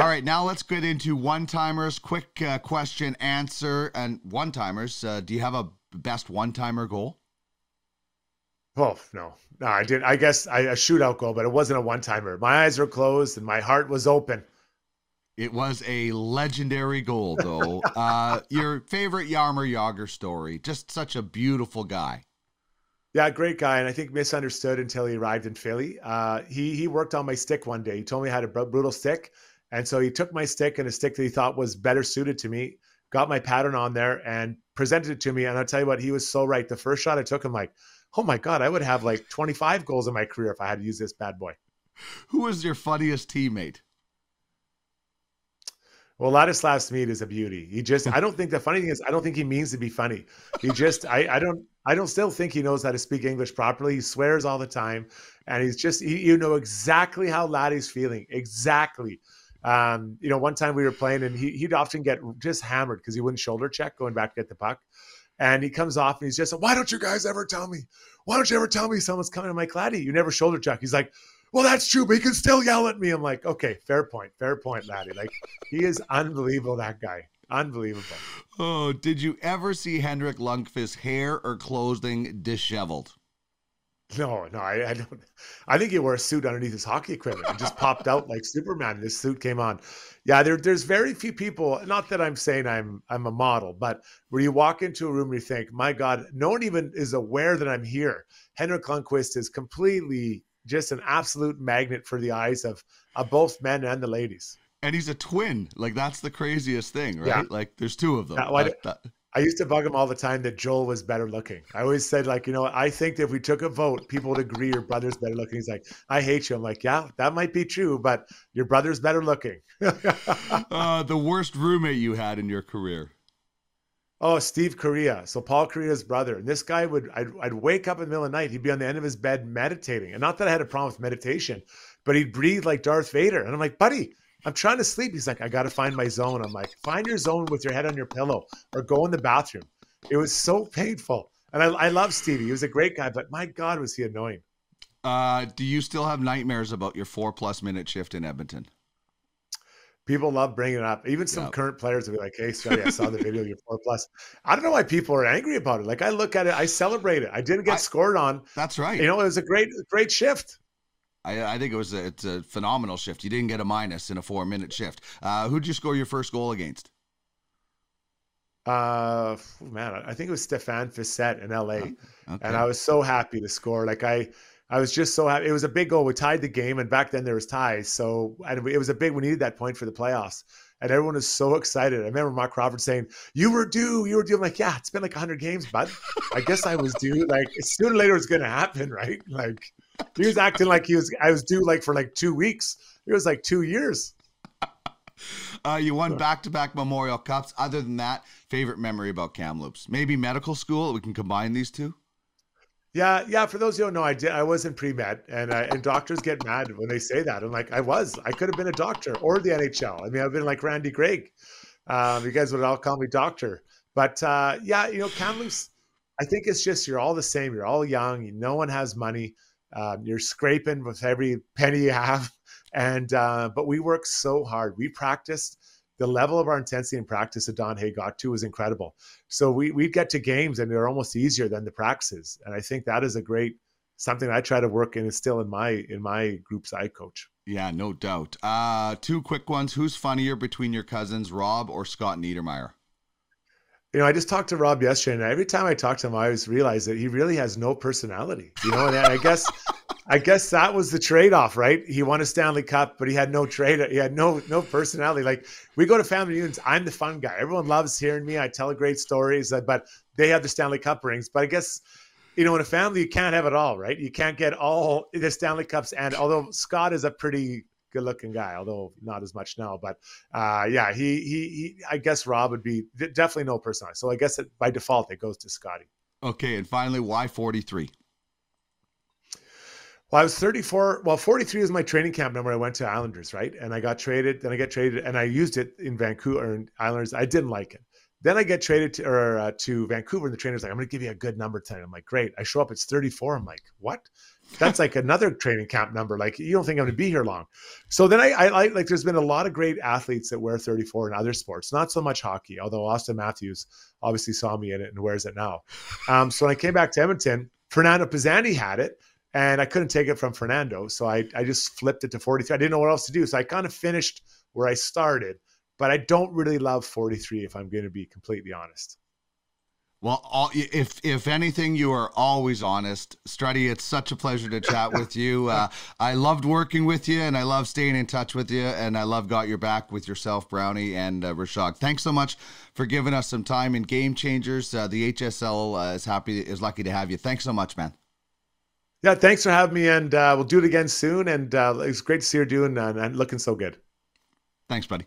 All right, now let's get into one timers. Quick uh, question answer and one timers. Uh, do you have a best one timer goal? Oh no, no, I did. I guess I a shootout goal, but it wasn't a one timer. My eyes were closed and my heart was open. It was a legendary goal, though. uh, your favorite Jaromir Jagr story? Just such a beautiful guy. Yeah, great guy, and I think misunderstood until he arrived in Philly. Uh, he he worked on my stick one day. He told me I had a brutal stick, and so he took my stick and a stick that he thought was better suited to me, got my pattern on there, and presented it to me. And I'll tell you what, he was so right. The first shot I took, I'm like, oh my god, I would have like 25 goals in my career if I had to use this bad boy. Who was your funniest teammate? Well, Ladislav Smid is a beauty. He just, I don't think the funny thing is, I don't think he means to be funny. He just, I, I don't, I don't still think he knows how to speak English properly. He swears all the time. And he's just, he, you know exactly how Laddie's feeling. Exactly. Um, you know, one time we were playing and he, he'd often get just hammered because he wouldn't shoulder check going back to get the puck. And he comes off and he's just, like, why don't you guys ever tell me? Why don't you ever tell me someone's coming? I'm like, Laddie, you never shoulder check. He's like, well, that's true, but he can still yell at me. I'm like, okay, fair point, fair point, Laddie. Like, he is unbelievable, that guy. Unbelievable. Oh, did you ever see Henrik Lundqvist's hair or clothing disheveled? No, no, I, I, don't. I think he wore a suit underneath his hockey equipment. It just popped out like Superman. This suit came on. Yeah, there, there's very few people. Not that I'm saying I'm I'm a model, but where you walk into a room and you think, my God, no one even is aware that I'm here. Henrik Lundqvist is completely just an absolute magnet for the eyes of, of both men and the ladies. And he's a twin. Like that's the craziest thing, right? Yeah. Like there's two of them. That, that, I used to bug him all the time that Joel was better looking. I always said, like, you know, I think that if we took a vote, people would agree your brother's better looking. He's like, I hate you. I'm like, yeah, that might be true, but your brother's better looking. uh, the worst roommate you had in your career. Oh, Steve Kariya. So Paul Kariya's brother. And this guy would, I'd, I'd wake up in the middle of the night. He'd be on the end of his bed meditating. And not that I had a problem with meditation, but he'd breathe like Darth Vader. And I'm like, buddy, I'm trying to sleep. He's like, I got to find my zone. I'm like, find your zone with your head on your pillow or go in the bathroom. It was so painful. And I, I love Stevie. He was a great guy, but my God, was he annoying. Uh, do you still have nightmares about your four plus minute shift in Edmonton? People love bringing it up. Even some yep. current players will be like, "Hey, Scotty, I saw the video. You're four plus." I don't know why people are angry about it. Like I look at it, I celebrate it. I didn't get I, scored on. That's right. You know, it was a great, great shift. I, I think it was a, it's a phenomenal shift. You didn't get a minus in a four minute shift. Uh, who'd you score your first goal against? Uh, man, I think it was Stephane Fiset in LA, okay. and I was so happy to score. Like I, I was just so happy. It was a big goal. We tied the game, and back then there was ties. So and it was a big. We needed that point for the playoffs, and everyone was so excited. I remember Marc Crawford saying, "You were due. You were due." I'm like, "Yeah, it's been like 100 games, but I guess I was due. Like sooner or later it's going to happen, right?" Like he was acting like he was. I was due like for like two weeks. It was like two years. Uh, you won back-to-back Memorial Cups. Other than that, favorite memory about Kamloops? Maybe medical school. We can combine these two. Yeah, yeah. For those who don't know, I did. I was in pre med, and uh, and doctors get mad when they say that. I'm like, I was. I could have been a doctor or the NHL. I mean, I've been like Randy Gregg. Um, you guys would all call me doctor. But uh, yeah, you know, Kamloops. I think it's just you're all the same. You're all young. No one has money. Um, you're scraping with every penny you have, and uh, but we work so hard. We practiced the level of our intensity and practice that Don Hay got to was incredible. So we we get to games and they're almost easier than the practices, and I think that is a great something I try to work in is still in my in my groups I coach. Yeah, no doubt. Uh, two quick ones. Who's funnier between your cousins, Rob or Scott Niedermayer? You know, I just talked to Rob yesterday, and every time I talk to him, I always realize that he really has no personality. You know, and I guess I guess that was the trade-off, right? He won a Stanley Cup, but he had no trade. He had no no personality. Like we go to family reunions, I'm the fun guy. Everyone loves hearing me. I tell great stories, uh, but they have the Stanley Cup rings. But I guess you know, in a family, you can't have it all, right? You can't get all the Stanley Cups. And although Scott is a pretty good-looking guy, although not as much now, but uh, yeah, he, he he I guess Rob would be definitely no personality. So I guess it, by default it goes to Scotty. Okay, and finally, why forty-three? Well, I was 34. Well, 43 is my training camp number. I went to Islanders, right? And I got traded. Then I got traded, and I used it in Vancouver and Islanders. I didn't like it. Then I get traded to, or, uh, to Vancouver, and the trainer's like, "I'm going to give you a good number tonight." I'm like, "Great." I show up, it's 34. I'm like, "What?" That's like another training camp number. Like you don't think I'm going to be here long. So then I, I, like there's been a lot of great athletes that wear 34 in other sports, not so much hockey. Although Auston Matthews obviously saw me in it and wears it now. Um, so when I came back to Edmonton, Fernando Pisani had it, and I couldn't take it from Fernando, so I I just flipped it to 43. I didn't know what else to do, so I kind of finished where I started. But I don't really love 43 if I'm going to be completely honest. Well, all, if if anything, you are always honest, Struddy. It's such a pleasure to chat with you. Uh, I loved working with you, and I love staying in touch with you, and I love got your back with yourself, Brownie and uh. Thanks so much for giving us some time in Game Changers. Uh, the HSL uh, is happy, is lucky to have you. Thanks so much, man. Yeah, thanks for having me, and uh, we'll do it again soon. And uh, it's great to see you doing and looking so good. Thanks, buddy.